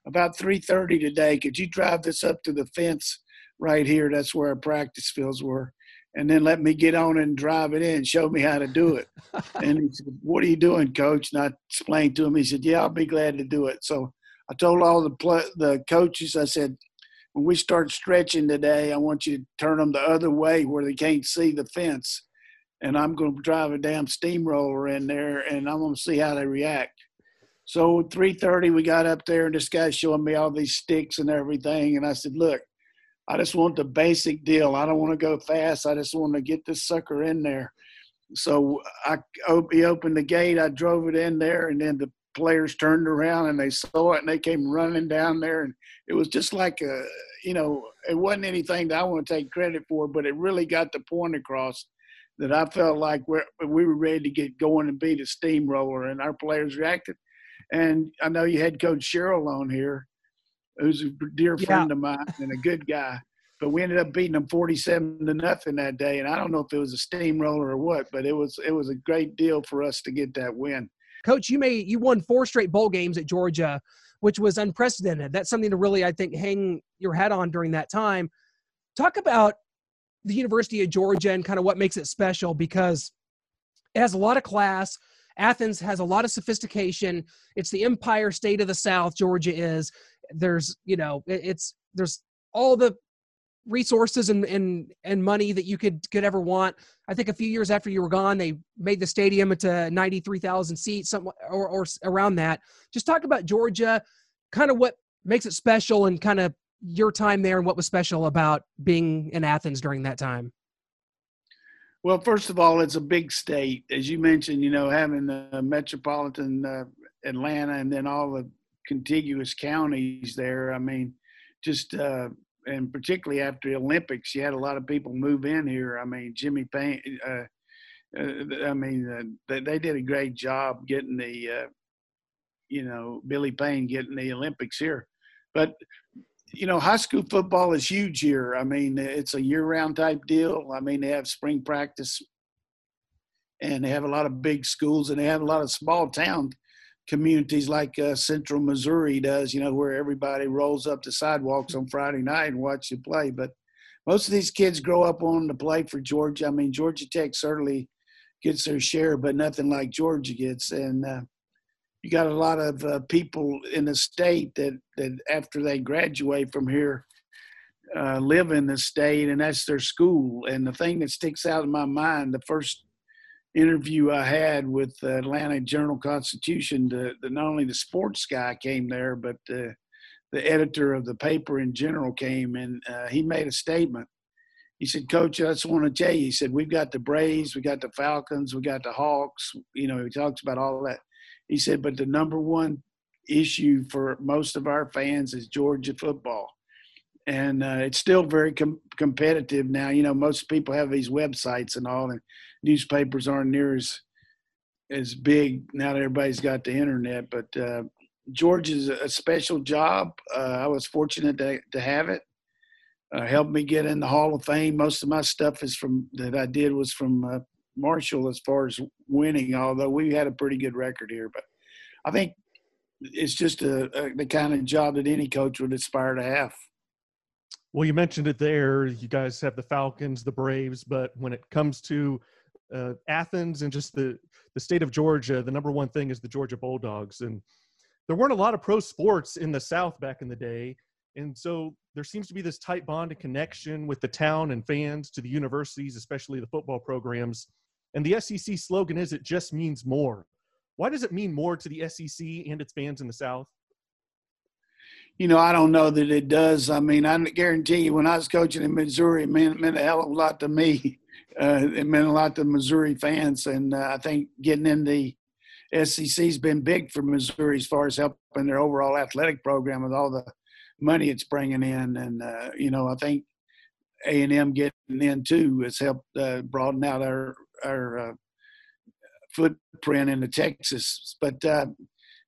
about 3:30 today, could you drive this up to the fence right here? That's where our practice fields were." And then let me get on and drive it in. Show me how to do it. and he said, "What are you doing, Coach?" And I explained to him. He said, "Yeah, I'll be glad to do it." So I told all the pl- the coaches, I said, "When we start stretching today, I want you to turn them the other way where they can't see the fence." and I'm going to drive a damn steamroller in there, and I'm going to see how they react. So 3:30, we got up there, and this guy's showing me all these sticks and everything, and I said, "Look, I just want the basic deal. I don't want to go fast. I just want to get this sucker in there." So I he opened the gate. I drove it in there, and then the players turned around and they saw it, and they came running down there, and it was just like a, you know, it wasn't anything that I want to take credit for, but it really got the point across that I felt like we we were ready to get going and beat a steamroller, and our players reacted. And I know you had Coach Sherrill on here, who's a dear Yeah. friend of mine and a good guy. But we ended up beating them forty-seven to nothing that day, and I don't know if it was a steamroller or what, but it was it was a great deal for us to get that win. Coach, you made you won four straight bowl games at Georgia, which was unprecedented. That's something to really, I think, hang your hat on during that time. Talk about the University of Georgia and kind of what makes it special because it has a lot of class. Athens has a lot of sophistication. It's the Empire State of the South. Georgia is. There's, you know, it- it's there's all the resources and and and money that you could could ever want. I think a few years after you were gone, they made the stadium into 93,000 seats, something or, or around that. Just talk about Georgia, kind of what makes it special and kind of your time there and what was special about being in Athens during that time. Well, first of all, it's a big state, as you mentioned. You know, having the metropolitan uh, Atlanta and then all the contiguous counties there. I mean, just uh, and particularly after the Olympics, you had a lot of people move in here. I mean, Jimmy Payne. Uh, uh, I mean, uh, they, they did a great job getting the, uh, you know, Billy Payne getting the Olympics here. But you know, high school football is huge here. I mean, it's a year-round type deal. I mean, they have spring practice, and they have a lot of big schools, and they have a lot of small town communities like uh, Central Missouri does. You know, where everybody rolls up the sidewalks on Friday night and watch you play. But most of these kids grow up on to play for Georgia. I mean, Georgia Tech certainly gets their share, but nothing like Georgia gets. And uh, you got a lot of uh, people in the state that that after they graduate from here uh, live in the state and that's their school. And the thing that sticks out in my mind the first interview i had with the atlanta journal constitution the, the not only the sports guy came there but uh, the editor of the paper in general came and uh, he made a statement he said coach i just want to tell you he said we've got the braves we got the falcons we got the hawks you know he talks about all that he said, but the number one issue for most of our fans is Georgia football. And uh, it's still very com- competitive now. You know, most people have these websites and all, and newspapers aren't near as as big now that everybody's got the internet. But uh, Georgia's a special job. Uh, I was fortunate to, to have it. Uh, helped me get in the Hall of Fame. Most of my stuff is from that I did was from uh, Marshall as far as winning, although we had a pretty good record here. But I think it's just a, a, the kind of job that any coach would aspire to have. Well, you mentioned it there. You guys have the Falcons, the Braves, but when it comes to uh, Athens and just the the state of Georgia, the number one thing is the Georgia Bulldogs, and there weren't a lot of pro sports in the South back in the day, and so there seems to be this tight bond and connection with the town and fans to the universities, especially the football programs. And the SEC slogan is "It just means more." Why does it mean more to the SEC and its fans in the South? You know, I don't know that it does. I mean, I guarantee you, when I was coaching in Missouri, it meant, it meant a hell of a lot to me. Uh, it meant a lot to Missouri fans, and uh, I think getting in the SEC's been big for Missouri as far as helping their overall athletic program with all the money it's bringing in. And uh, you know, I think A and M getting in too has helped uh, broaden out our our uh, footprint into Texas. But uh,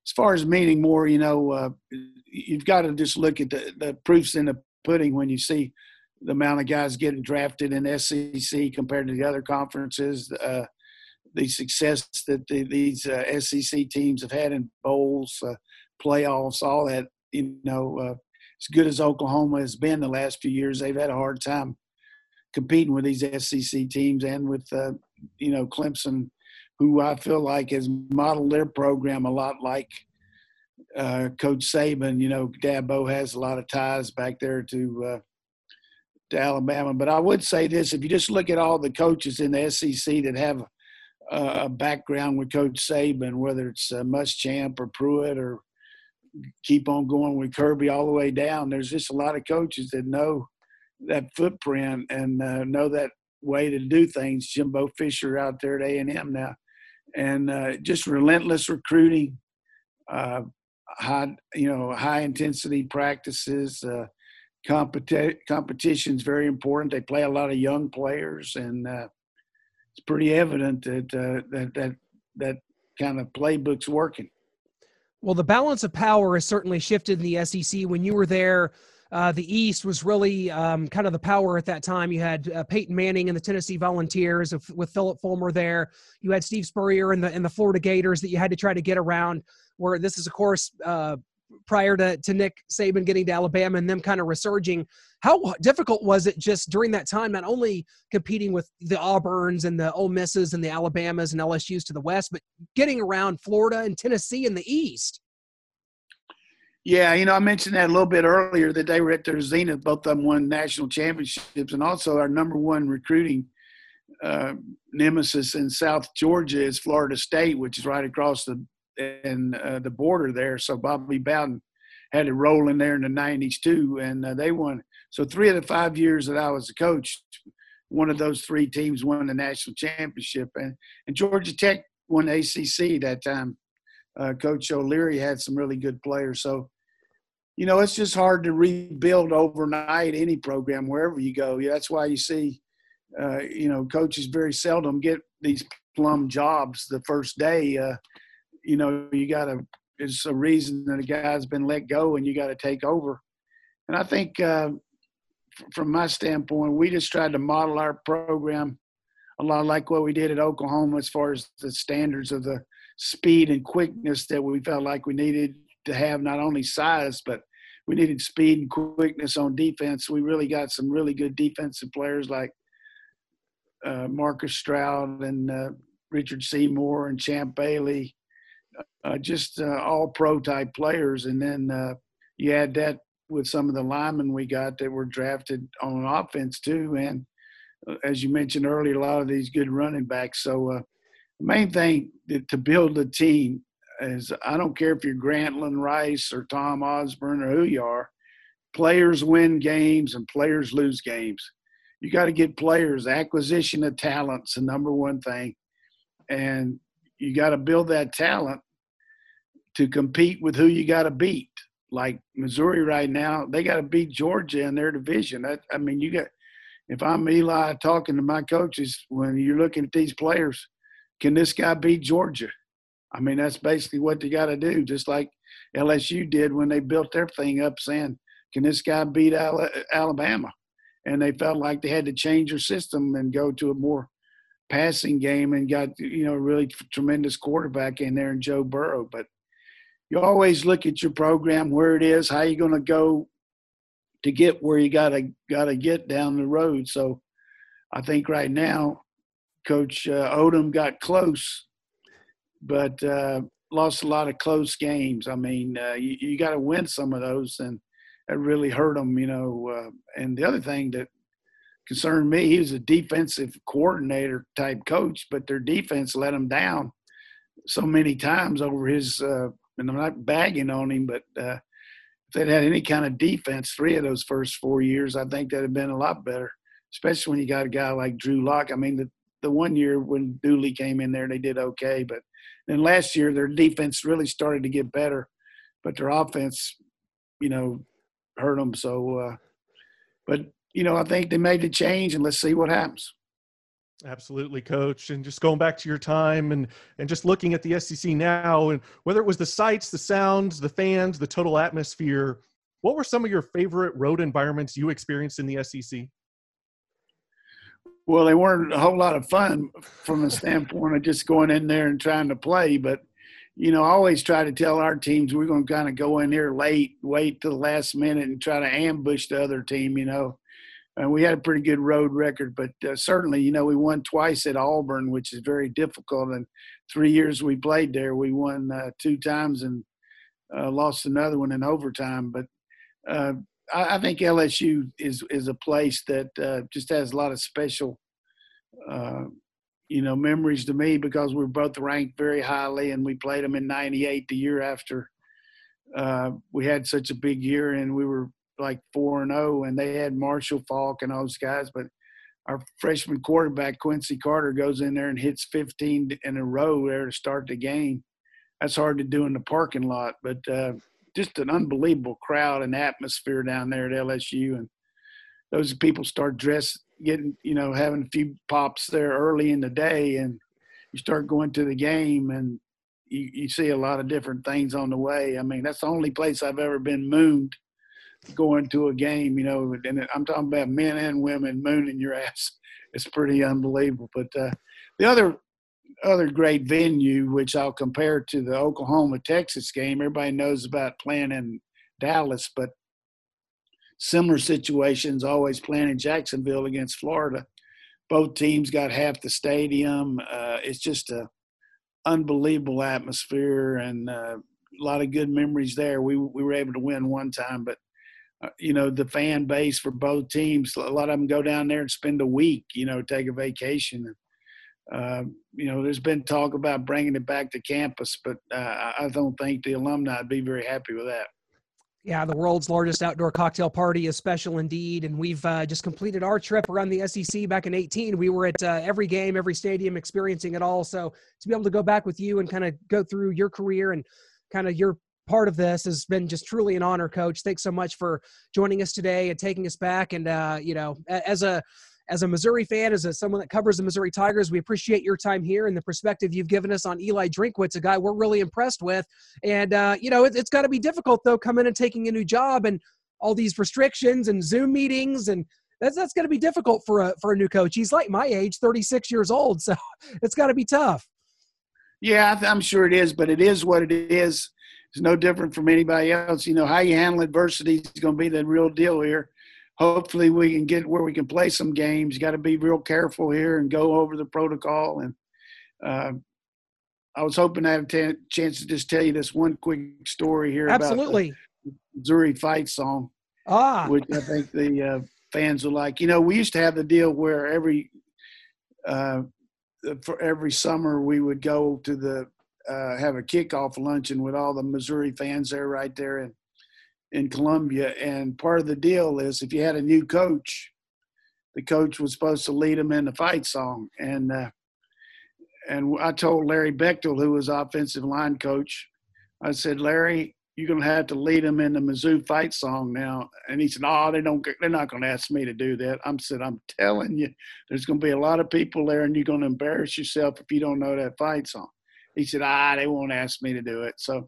as far as meaning more, you know, uh, you've got to just look at the, the proofs in the pudding when you see the amount of guys getting drafted in SEC compared to the other conferences. Uh, the success that the, these uh, SEC teams have had in bowls, uh, playoffs, all that. You know, as good as Oklahoma has been the last few years, they've had a hard time competing with these SEC teams and with uh, you know Clemson, who I feel like has modeled their program a lot like uh, Coach Saban. You know, Dabo has a lot of ties back there to uh, to Alabama. But I would say this: if you just look at all the coaches in the SEC that have a background with Coach Saban, whether it's uh, Muschamp or Pruitt or keep on going with Kirby all the way down, there's just a lot of coaches that know that footprint and uh, know that way to do things. Jimbo Fisher out there at A and M now, and uh, just relentless recruiting, uh, high you know high intensity practices. Uh, competi- competition's very important. They play a lot of young players, and uh, it's pretty evident that uh, that that that kind of playbook's working. Well, the balance of power has certainly shifted in the SEC. When you were there, uh, the East was really um, kind of the power at that time. You had uh, Peyton Manning and the Tennessee Volunteers with Phillip Fulmer there. You had Steve Spurrier and the and the Florida Gators that you had to try to get around. Where this is, of course, uh, prior to, to Nick Saban getting to Alabama and them kind of resurging. How difficult was it just during that time, not only competing with the Auburns and the Ole Misses and the Alabamas and LSU's to the west, but getting around Florida and Tennessee in the east? Yeah, you know, I mentioned that a little bit earlier that they were at their zenith. Both of them won national championships, and also our number one recruiting uh, nemesis in South Georgia is Florida State, which is right across the and uh, the border there. So Bobby Bowden had it rolling there in the '90s too, and uh, they won. So three of the five years that I was a coach, one of those three teams won the national championship, and and Georgia Tech won ACC that time uh, Coach O'Leary had some really good players. So, you know, it's just hard to rebuild overnight any program wherever you go. Yeah, that's why you see, uh, you know, coaches very seldom get these plum jobs the first day. You know, you got to. It's a reason that a guy's been let go, and you got to take over. And I think, uh, from my standpoint, we just tried to model our program a lot like what we did at Oklahoma as far as the standards of the speed and quickness that we felt like we needed to have not only size but we needed speed and quickness on defense. We really got some really good defensive players like uh, Marcus Stroud and uh, Richard Seymour and Champ Bailey, uh, just uh, all pro type players. And then uh, you add that with some of the linemen we got that were drafted on offense too. And uh, as you mentioned earlier, a lot of these good running backs. So the main thing to build a team is I don't care if you're Grantland Rice or Tom Osborne or who you are, players win games and players lose games. You got to get players. Acquisition of talent's the number one thing. And you got to build that talent to compete with who you got to beat. Like Missouri right now, they got to beat Georgia in their division. I, I mean, you got, if I'm Eli talking to my coaches, when you're looking at these players – can this guy beat Georgia? I mean, that's basically what they got to do, just like LSU did when they built their thing up, saying, can this guy beat Alabama? And they felt like they had to change their system and go to a more passing game and got, you know, really tremendous quarterback in there in Joe Burrow. But you always look at your program, where it is, how you're going to go to get where you got to got to get down the road. So I think right now Coach uh, Odom got close, but uh, lost a lot of close games. I mean, uh, you, you got to win some of those, and it really hurt them, you know. Uh, and the other thing that concerned me, he was a defensive coordinator type coach, but their defense let him down so many times over his. Uh, and I'm not bagging on him, but uh, if they'd had any kind of defense, three of those first four years, I think that'd have been a lot better especially when you got a guy like Drew Lock. I mean, the, the one year when Dooley came in there, they did okay. But then last year, their defense really started to get better, but their offense, you know, hurt them. So, uh, but you know, I think they made the change, and let's see what happens. Absolutely, coach. And just going back to your time and and just looking at the SEC now, and whether it was the sights, the sounds, the fans, the total atmosphere, what were some of your favorite road environments you experienced in the SEC? Well, they weren't a whole lot of fun from the standpoint of just going in there and trying to play. But, you know, I always try to tell our teams we're going to kind of go in there late, wait till the last minute and try to ambush the other team, you know. And we had a pretty good road record, but uh, certainly, you know, we won twice at Auburn, which is very difficult. And three years we played there, we won uh, two times and uh, lost another one in overtime. But uh, I, I think LSU is is a place that uh, just has a lot of special, uh, you know, memories to me because we are both ranked very highly, and we played them in '98, the year after we had such a big year, and we were like four and zero, oh, and they had Marshall Faulk and all those guys, but our freshman quarterback Quincy Carter goes in there and hits 15 in a row there to start the game. That's hard to do in the parking lot, but uh, just an unbelievable crowd and atmosphere down there at LSU. And those people start dressing, getting, you know, having a few pops there early in the day, and you start going to the game, and you, you see a lot of different things on the way. I mean, that's the only place I've ever been mooned going to a game, you know, and I'm talking about men and women mooning your ass. It's pretty unbelievable. But uh, the other other great venue, which I'll compare to the Oklahoma Texas game, everybody knows about playing in Dallas, but similar situations always playing in Jacksonville against Florida. Both teams got half the stadium. Uh, it's just a unbelievable atmosphere and uh, a lot of good memories there. We we were able to win one time, but you know the fan base for both teams. A lot of them go down there and spend a week. You know, take a vacation. Uh, you know, there's been talk about bringing it back to campus, but uh, I don't think the alumni would be very happy with that. Yeah, the world's largest outdoor cocktail party is special indeed. And we've uh, just completed our trip around the SEC back in 18. We were at uh, every game, every stadium, experiencing it all. So to be able to go back with you and kind of go through your career and kind of your part of this has been just truly an honor, Coach. Thanks so much for joining us today and taking us back. And, uh, you know, as a as a Missouri fan, as a, someone that covers the Missouri Tigers, we appreciate your time here and the perspective you've given us on Eli Drinkwitz, a guy we're really impressed with. And, uh, you know, it, it's got to be difficult, though, coming and taking a new job and all these restrictions and Zoom meetings. And that's, that's going to be difficult for a, for a new coach. He's like my age, 36 years old. So it's got to be tough. Yeah, I'm sure it is, but it is what it is. It's no different from anybody else. You know, how you handle adversity is going to be the real deal here hopefully we can get where we can play some games. You got to be real careful here and go over the protocol. And uh, I was hoping to have a t- chance to just tell you this one quick story here Absolutely. about the Missouri fight song, ah. which I think the uh, fans will like. You know, we used to have the deal where every uh, for every summer we would go to the uh, have a kickoff luncheon with all the Missouri fans there right there and in Columbia. And part of the deal is if you had a new coach, the coach was supposed to lead them in the fight song. And uh, and I told Larry Bechtel, who was offensive line coach, I said, Larry, you're going to have to lead them in the Mizzou fight song now. And he said, "No, they don't. They're not going to ask me to do that." I'm said, "I'm telling you, there's going to be a lot of people there, and you're going to embarrass yourself if you don't know that fight song." He said, "Ah, they won't ask me to do it." So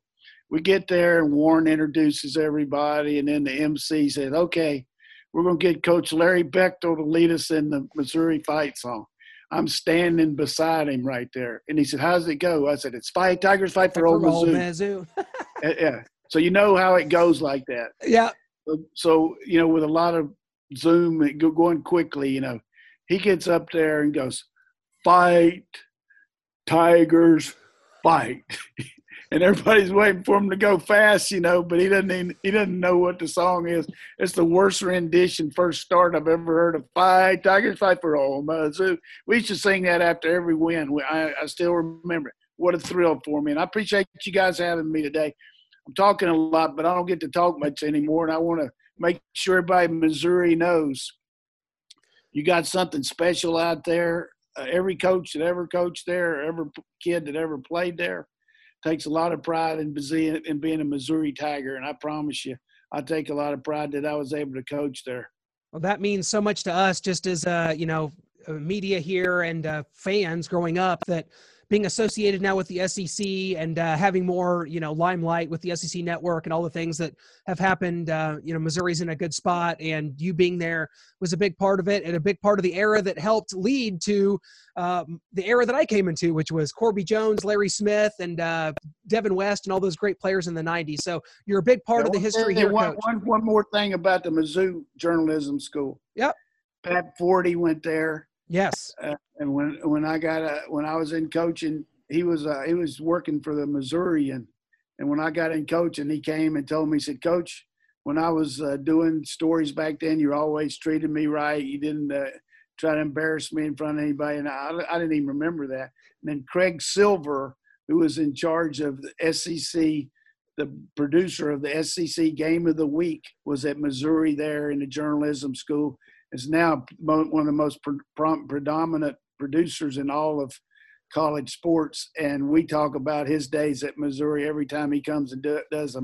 we get there and Warren introduces everybody, and then the MC said, "Okay, we're going to get Coach Larry Bechtel to lead us in the Missouri fight song." I'm standing beside him right there, and he said, "How's it go?" I said, "It's fight Tigers fight for, for old Mizzou." Mizzou. yeah, so you know how it goes like that. Yeah. So, so you know, with a lot of Zoom going quickly, you know, he gets up there and goes, "Fight Tigers, fight." and everybody's waiting for him to go fast, you know. But he doesn't even, he doesn't know what the song is. It's the worst rendition, first start I've ever heard of. Fight Tigers, fight for home. Uh, so we used to sing that after every win. I, I still remember it. What a thrill for me, and I appreciate you guys having me today. I'm talking a lot, but I don't get to talk much anymore, and I want to make sure everybody in Missouri knows you got something special out there. Uh, every coach that ever coached there, every kid that ever played there, takes a lot of pride in, in being a Missouri Tiger, and I promise you, I take a lot of pride that I was able to coach there. Well, that means so much to us, just as uh, you know, uh, media here and uh, fans growing up that being associated now with the SEC and uh, having more, you know, limelight with the SEC network and all the things that have happened. Uh, you know, Missouri's in a good spot, and you being there was a big part of it and a big part of the era that helped lead to um, the era that I came into, which was Corby Jones, Larry Smith, and uh, Devin West, and all those great players in the '90s. So you're a big part yeah, of the history here. One, one, one more thing about the Mizzou Journalism School. Yep. Pat Forde went there. Yes. Uh, and when when I got a, when I was in coaching, he was uh, he was working for the Missouri, and and when I got in coaching, he came and told me, he said, Coach, when I was uh, doing stories back then, you always treated me right. You didn't uh, try to embarrass me in front of anybody, and I, I didn't even remember that. And then Craig Silver, who was in charge of the SEC the producer of the SEC Game of the Week was at Missouri there in the journalism school, is now one of the most pre- predominant producers in all of college sports. And we talk about his days at Missouri every time he comes and do, does a,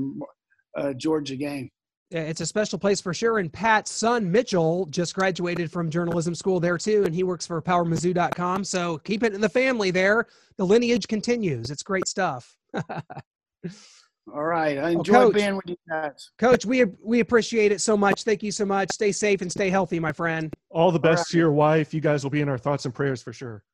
a Georgia game. Yeah, it's a special place for sure. And Pat's son, Mitchell, just graduated from journalism school there too, and he works for powermizzou.com. So keep it in the family there. The lineage continues. It's great stuff. All right. I enjoy well, being with you guys. Coach, we we appreciate it so much. Thank you so much. Stay safe and stay healthy, my friend. All the best All right. to your wife. You guys will be in our thoughts and prayers for sure.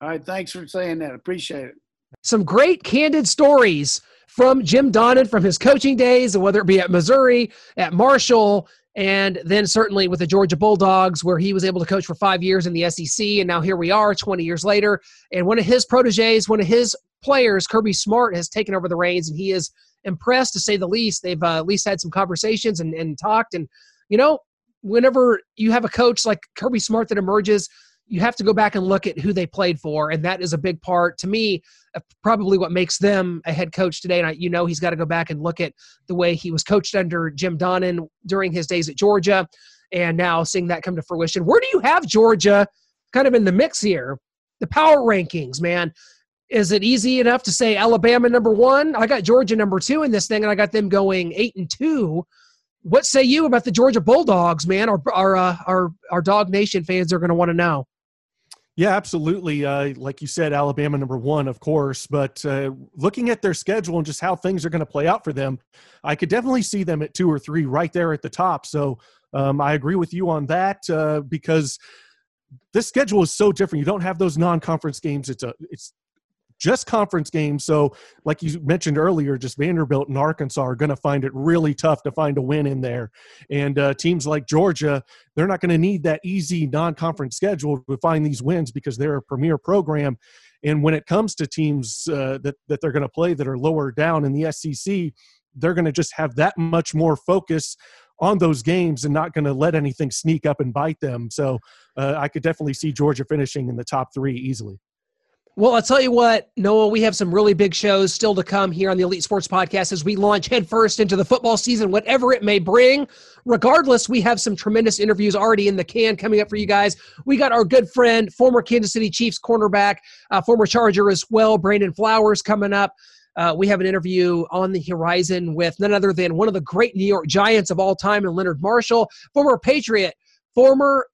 All right. Thanks for saying that. Appreciate it. Some great candid stories from Jim Donnan from his coaching days, whether it be at Missouri, at Marshall, and then certainly with the Georgia Bulldogs, where he was able to coach for five years in the SEC. And now here we are 20 years later. And one of his proteges, one of his players, Kirby Smart, has taken over the reins, and he is impressed to say the least. They've uh, at least had some conversations and, and talked. And, you know, whenever you have a coach like Kirby Smart that emerges, you have to go back and look at who they played for. And that is a big part, to me, probably what makes them a head coach today. And I, you know, he's got to go back and look at the way he was coached under Jim Donnan during his days at Georgia and now seeing that come to fruition. Where do you have Georgia kind of in the mix here? The power rankings, man. Is it easy enough to say Alabama number one? I got Georgia number two in this thing, and I got them going eight and two. What say you about the Georgia Bulldogs, man? Our our uh, our our Dog Nation fans are going to want to know. Yeah, absolutely. Uh, like you said, Alabama number one, of course. But uh, looking at their schedule and just how things are going to play out for them, I could definitely see them at two or three right there at the top. So um, I agree with you on that uh, because this schedule is so different. You don't have those non-conference games. It's a it's just conference games. So, like you mentioned earlier, just Vanderbilt and Arkansas are going to find it really tough to find a win in there. And uh, teams like Georgia, they're not going to need that easy non conference schedule to find these wins because they're a premier program. And when it comes to teams uh, that, that they're going to play that are lower down in the SEC, they're going to just have that much more focus on those games and not going to let anything sneak up and bite them. So uh, I could definitely see Georgia finishing in the top three easily. Well, I'll tell you what, Noah, we have some really big shows still to come here on the Elite Sports Podcast as we launch headfirst into the football season, whatever it may bring. Regardless, we have some tremendous interviews already in the can coming up for you guys. We got our good friend, former Kansas City Chiefs cornerback, uh, former Charger as well, Brandon Flowers, coming up. Uh, we have an interview on the horizon with none other than one of the great New York Giants of all time, and Leonard Marshall, former Patriot, former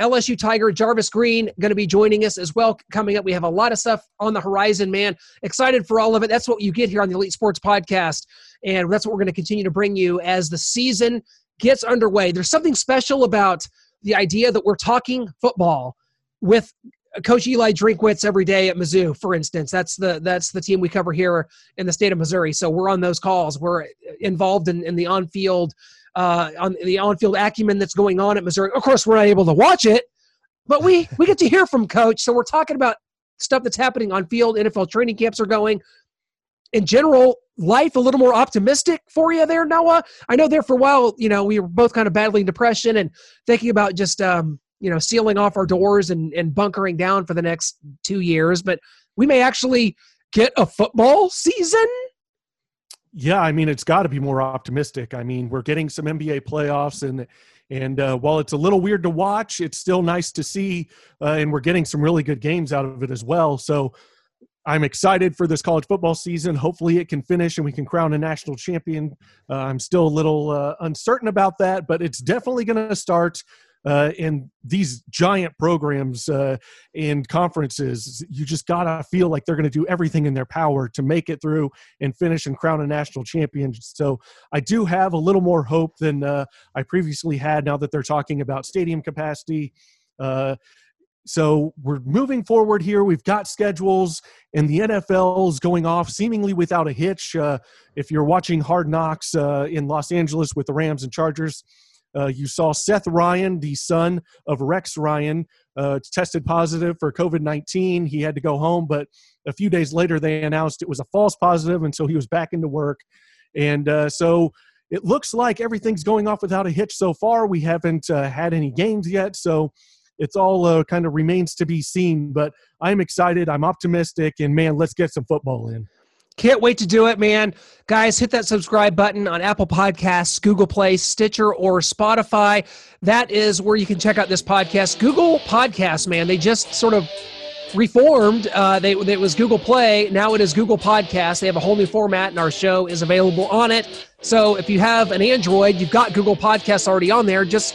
LSU Tiger Jarvis Green going to be joining us as well coming up. We have a lot of stuff on the horizon, man. Excited for all of it. That's what you get here on the Elite Sports Podcast. And that's what we're going to continue to bring you as the season gets underway. There's something special about the idea that we're talking football with Coach Eli Drinkwitz every day at Mizzou, for instance. That's the that's the team we cover here in the state of Missouri. So we're on those calls. We're involved in, in the on-field uh, on the on-field acumen that's going on at Missouri. Of course, we're not able to watch it, but we we get to hear from Coach. So we're talking about stuff that's happening on field. NFL training camps are going. In general, life a little more optimistic for you there, Noah. I know there for a while, you know, we were both kind of battling depression and thinking about just um, you know sealing off our doors and, and bunkering down for the next two years. But we may actually get a football season yeah, I mean, it's got to be more optimistic. I mean, we're getting some NBA playoffs, and and uh, while it's a little weird to watch, it's still nice to see, uh, and we're getting some really good games out of it as well. So I'm excited for this college football season. Hopefully, it can finish and we can crown a national champion. Uh, I'm still a little uh, uncertain about that, but it's definitely going to start uh, in these giant programs uh, and conferences, you just gotta feel like they're going to do everything in their power to make it through and finish and crown a national champion. So I do have a little more hope than uh, I previously had. Now that they're talking about stadium capacity. Uh, so we're moving forward here. We've got schedules, and the NFL is going off seemingly without a hitch. Uh, if you're watching Hard Knocks uh, in Los Angeles with the Rams and Chargers, uh, you saw Seth Ryan, the son of Rex Ryan, uh, tested positive for COVID 19. He had to go home, but a few days later, they announced it was a false positive, and so he was back into work. And uh, so it looks like everything's going off without a hitch so far. We haven't uh, had any games yet, so it's all uh, kind of remains to be seen. But I'm excited, I'm optimistic, and man, let's get some football in. Can't wait to do it, man. Guys, hit that subscribe button on Apple Podcasts, Google Play, Stitcher, or Spotify. That is where you can check out this podcast. Google Podcasts, man. They just sort of reformed. Uh, they, it was Google Play. Now it is Google Podcasts. They have a whole new format, and our show is available on it. So if you have an Android, you've got Google Podcasts already on there. Just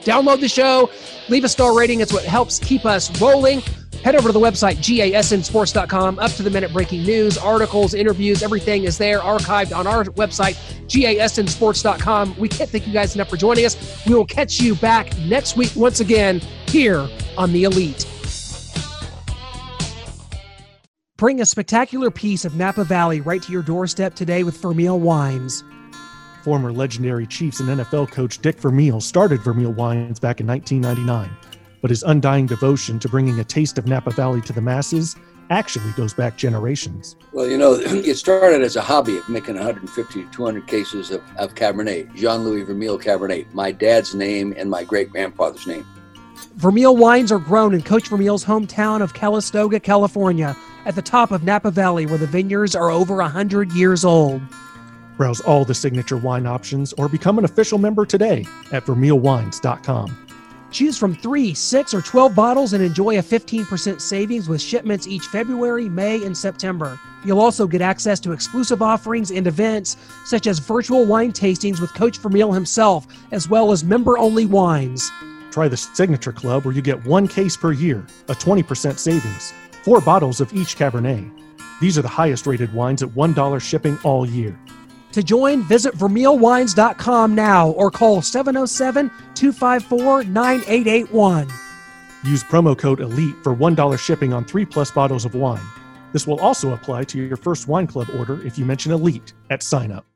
download the show, leave a star rating. It's what helps keep us rolling. Head over to the website, gasnsports.com. Up to the minute breaking news, articles, interviews, everything is there archived on our website, gasnsports.com. We can't thank you guys enough for joining us. We will catch you back next week once again here on The Elite. Bring a spectacular piece of Napa Valley right to your doorstep today with Vermeil Wines. Former legendary Chiefs and NFL coach Dick Vermeil started Vermeil Wines back in 1999, but his undying devotion to bringing a taste of Napa Valley to the masses actually goes back generations. Well, you know, it started as a hobby of making 150 to 200 cases of, of Cabernet, Jean Louis Vermeil Cabernet, my dad's name and my great grandfather's name. Vermeil wines are grown in Coach Vermeil's hometown of Calistoga, California, at the top of Napa Valley, where the vineyards are over 100 years old. Browse all the signature wine options or become an official member today at vermeilwines.com. Choose from three, six, or 12 bottles and enjoy a 15% savings with shipments each February, May, and September. You'll also get access to exclusive offerings and events such as virtual wine tastings with Coach Vermeil himself, as well as member only wines. Try the Signature Club where you get one case per year, a 20% savings, four bottles of each Cabernet. These are the highest rated wines at $1 shipping all year. To join, visit VermeilWines.com now or call 707 254 9881. Use promo code ELITE for $1 shipping on three plus bottles of wine. This will also apply to your first wine club order if you mention ELITE at sign up.